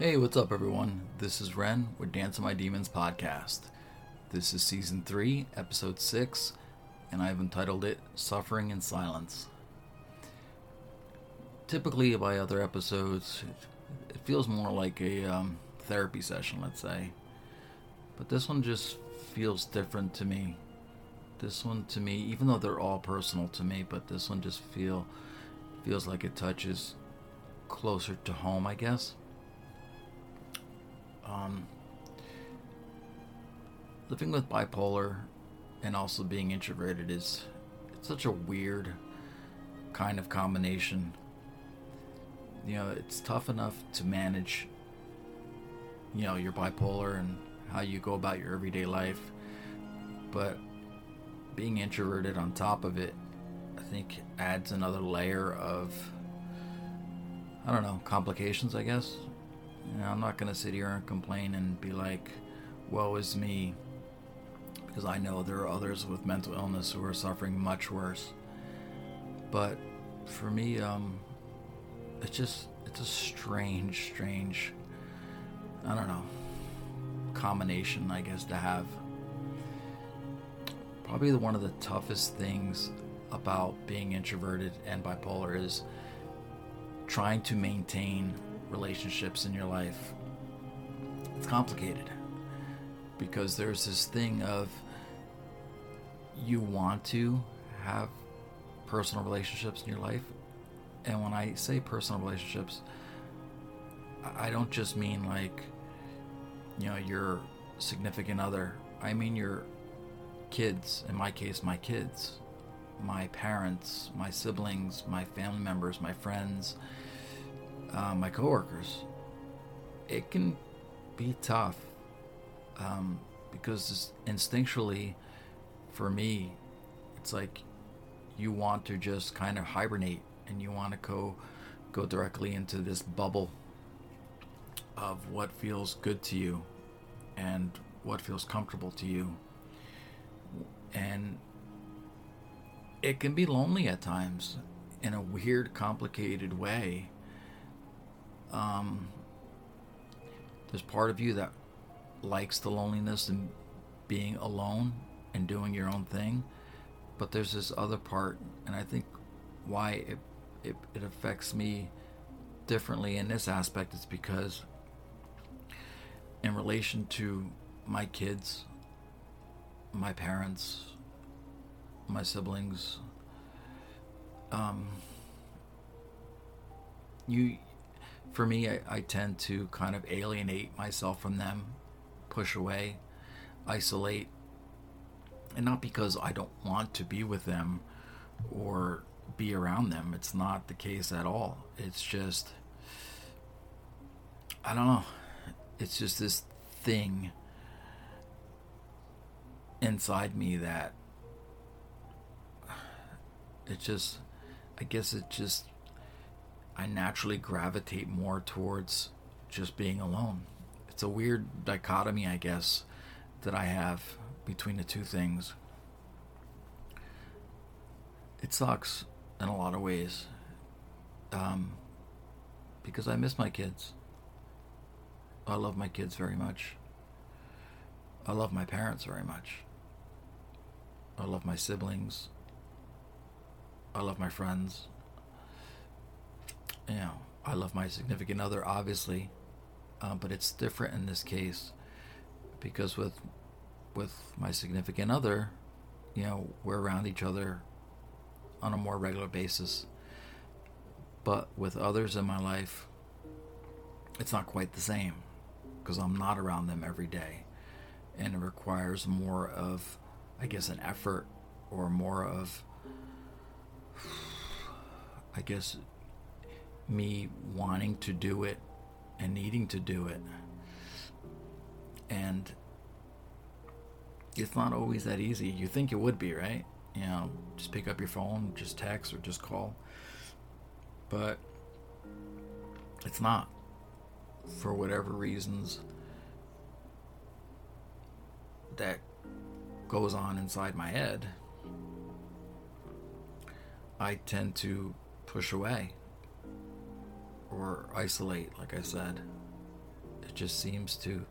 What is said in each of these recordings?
Hey, what's up, everyone? This is Ren with Dance of My Demons podcast. This is season 3, episode 6, and I've entitled it Suffering in Silence. Typically, by other episodes, it, feels more like a um, therapy session, let's say. But this one just feels different to me. This one to me, even though they're all personal to me, but this one just feel feels like it touches closer to home, I guess. Um, living with bipolar and also being introverted is it's such a weird kind of combination. You know, it's tough enough to manage you know, your bipolar and how you go about your everyday life. But being introverted on top of it, I think adds another layer of I don't know, complications, I guess. You know, I'm not going to sit here and complain and be like, woe is me, because I know there are others with mental illness who are suffering much worse. But for me, um, it's just, it's a strange, strange, I don't know, combination, I guess, to have. Probably one of the toughest things about being introverted and bipolar is trying to maintain relationships in your life. It's complicated because there's this thing of you want to have personal relationships in your life. And when I say personal relationships, I don't just mean like, you know, your significant other. I mean your kids, in my case, my kids, my parents, my siblings, my family members, my friends uh, my coworkers, it can be tough um, because instinctually, for me, it's like you want to just kind of hibernate and you want to go go directly into this bubble of what feels good to you and what feels comfortable to you. And it can be lonely at times in a weird complicated way um, there's part of you that likes the loneliness and being alone and doing your own thing, but there's this other part, and I think why it it, it affects me differently in this aspect is because in relation to my kids, my parents, my siblings, um, you for me, I, I tend to kind of alienate myself from them, push away. isolate, and not because I don't want to be with them or be around them. It's not the case at all. It's just, I don't know. It's just this thing inside me that it just, I guess it just, I naturally gravitate more towards just being alone. It's a weird dichotomy, I guess, that I have between the two things. It sucks in a lot of ways um, because I miss my kids. I love my kids very much. I love my parents very much. I love my siblings. I love my friends. You know, I love my significant other, obviously, um, but it's different in this case because with with my significant other, you know, we're around each other on a more regular basis. But with others in my life, it's not quite the same because I'm not around them every day, and it requires more of, I guess, an effort or more of I guess, me wanting to do it and needing to do it. And it's not always that easy. You think it would be, right? You know, just pick up your phone, just text, or just call. But it's not. For whatever reasons that goes on inside my head I tend to push away or isolate, like I said. It just seems to,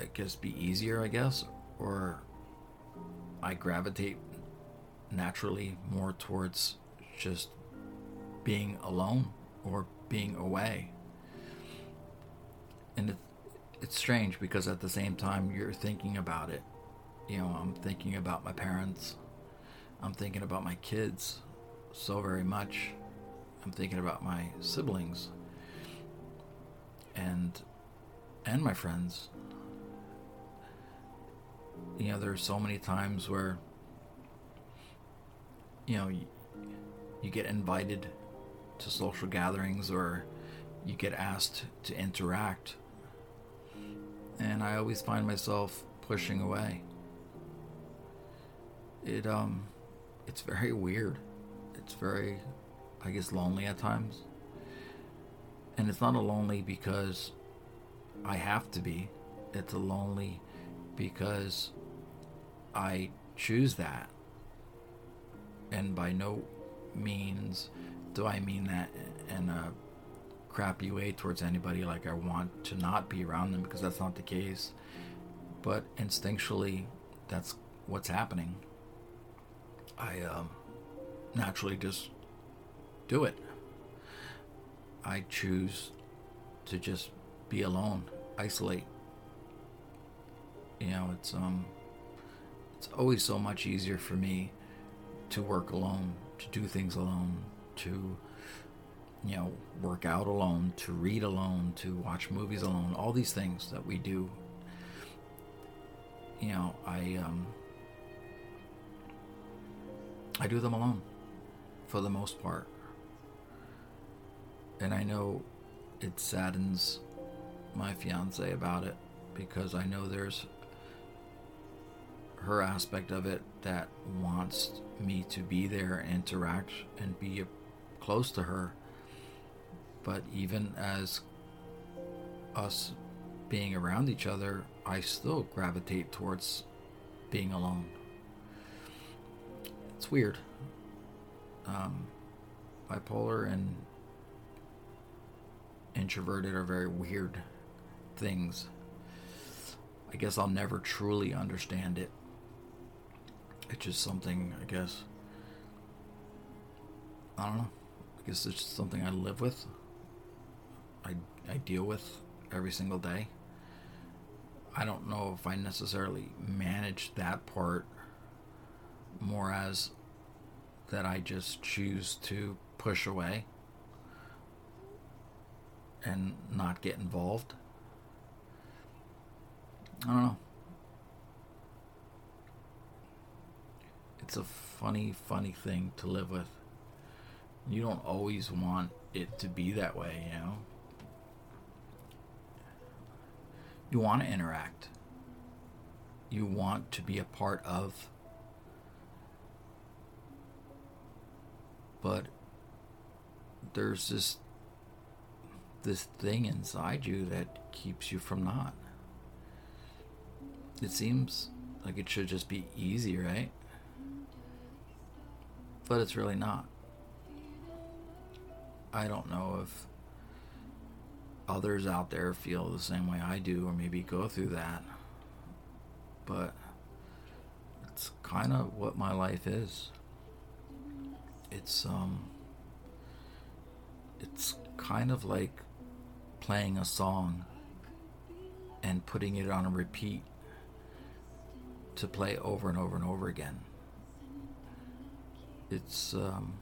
I guess, be easier, I guess, or I gravitate naturally more towards just being alone or being away. And it, it's strange because at the same time you're thinking about it. You know, I'm thinking about my parents I'm thinking about my kids so very much. I'm thinking about my siblings and and my friends. You know, there's so many times where you know you, you get invited to social gatherings or you get asked to interact and I always find myself pushing away. It um it's very weird. It's very, I guess, lonely at times. And it's not a lonely because I have to be. It's a lonely because I choose that. And by no means do I mean that in a crappy way towards anybody like I want to not be around them because that's not the case. But instinctually, that's what's happening. I um, naturally just do it. I choose to just be alone, isolate. You know, it's um it's always so much easier for me to work alone, to do things alone, to you know, work out alone, to read alone, to watch movies alone, all these things that we do. You know, I um I do them alone for the most part. And I know it saddens my fiance about it because I know there's her aspect of it that wants me to be there and interact and be close to her. But even as us being around each other, I still gravitate towards being alone. It's weird. Um, bipolar and introverted are very weird things. I guess I'll never truly understand it. It's just something, I guess. I don't know. I guess it's just something I live with. I, I deal with every single day. I don't know if I necessarily manage that part more as that I just choose to push away and not get involved. I don't know. It's a funny, funny thing to live with. You don't always want it to be that way, you know? You want to interact, you want to be a part of. But there's this this thing inside you that keeps you from not. It seems like it should just be easy, right? But it's really not. I don't know if others out there feel the same way I do or maybe go through that. But it's kind of what my life is. It's um it's kind of like playing a song and putting it on a repeat to play over and over and over again. It's um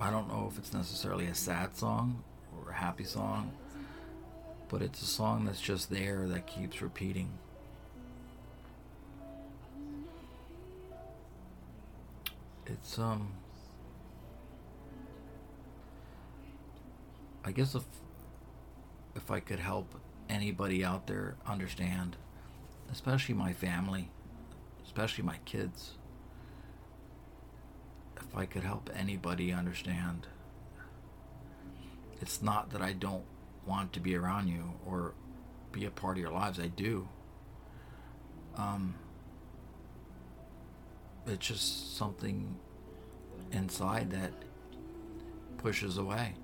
I don't know if it's necessarily a sad song or a happy song, but it's a song that's just there that keeps repeating. It's um I guess if if I could help anybody out there understand, especially my family, especially my kids, if I could help anybody understand, it's not that I don't want to be around you or be a part of your lives. I do. Um, it's just something inside that pushes away.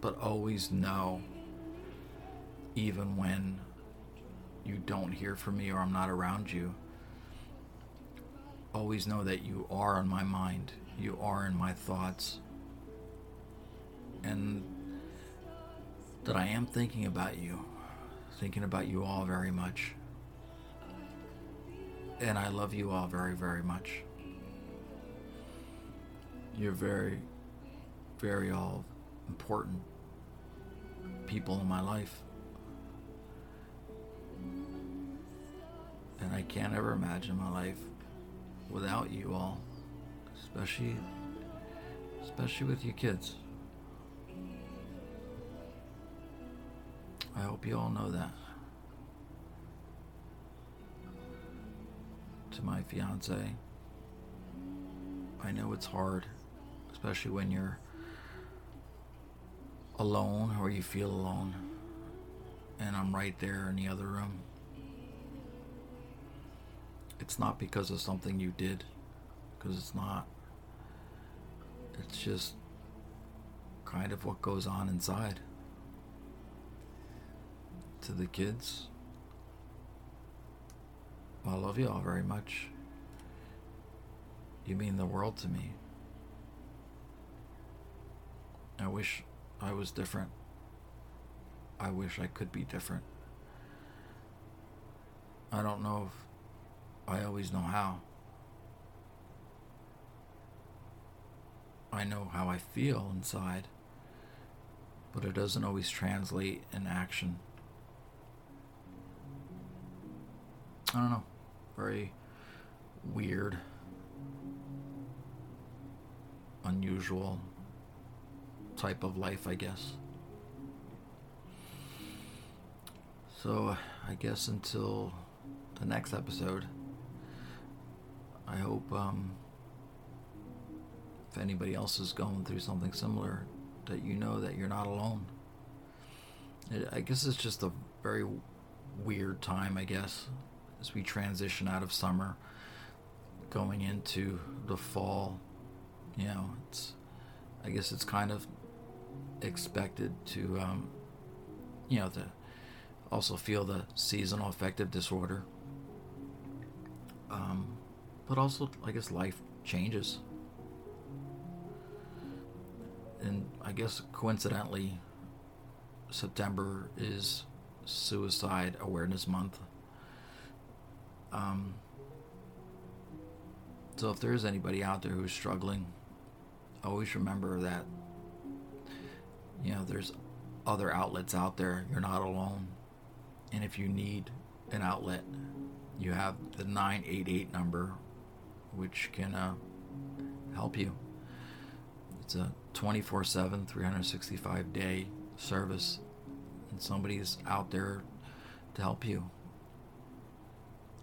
But always know, even when you don't hear from me or I'm not around you, always know that you are on my mind, you are in my thoughts, and that I am thinking about you, thinking about you all very much. And I love you all very, very much. You're very, very all important people in my life. And I can't ever imagine my life without you all, especially especially with you kids. I hope you all know that. To my fiance, I know it's hard, especially when you're alone or you feel alone, and I'm right there in the other room. It's not because of something you did, because it's not. It's just kind of what goes on inside. To the kids, I love you all very much. You mean the world to me. I wish I was different. I wish I could be different. I don't know if I always know how. I know how I feel inside, but it doesn't always translate in action. I don't know. Very weird, unusual type of life, I guess. So, I guess until the next episode. I hope um, if anybody else is going through something similar, that you know that you're not alone. It, I guess it's just a very weird time, I guess, as we transition out of summer, going into the fall. You know, it's, I guess it's kind of expected to, um, you know, to also feel the seasonal affective disorder. Um, but also, I guess life changes. And I guess coincidentally, September is Suicide Awareness Month. Um, so if there is anybody out there who's struggling, always remember that you know there's other outlets out there. You're not alone. And if you need an outlet, you have the 988 number, which can uh, help you. It's a 24 7, 365 day service, and somebody's out there to help you.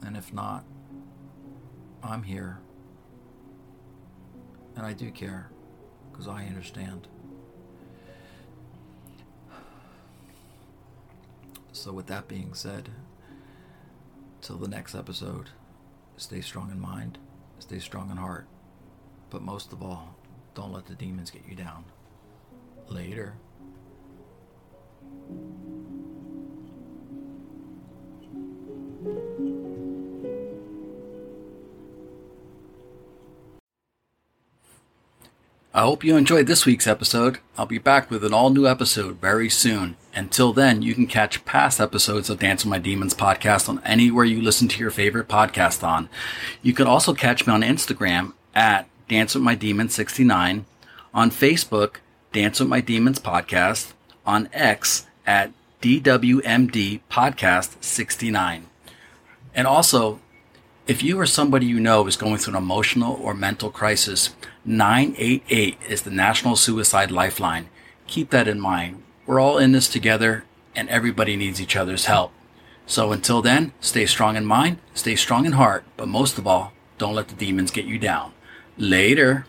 And if not, I'm here. And I do care because I understand. So, with that being said, till the next episode, stay strong in mind, stay strong in heart, but most of all, don't let the demons get you down. Later. I hope you enjoyed this week's episode. I'll be back with an all new episode very soon. Until then, you can catch past episodes of Dance with My Demons podcast on anywhere you listen to your favorite podcast on. You can also catch me on Instagram at Dance with My Demons 69, on Facebook, Dance with My Demons podcast, on X at DWMD podcast 69. And also, if you or somebody you know is going through an emotional or mental crisis, 988 is the National Suicide Lifeline. Keep that in mind. We're all in this together and everybody needs each other's help. So until then, stay strong in mind, stay strong in heart, but most of all, don't let the demons get you down. Later.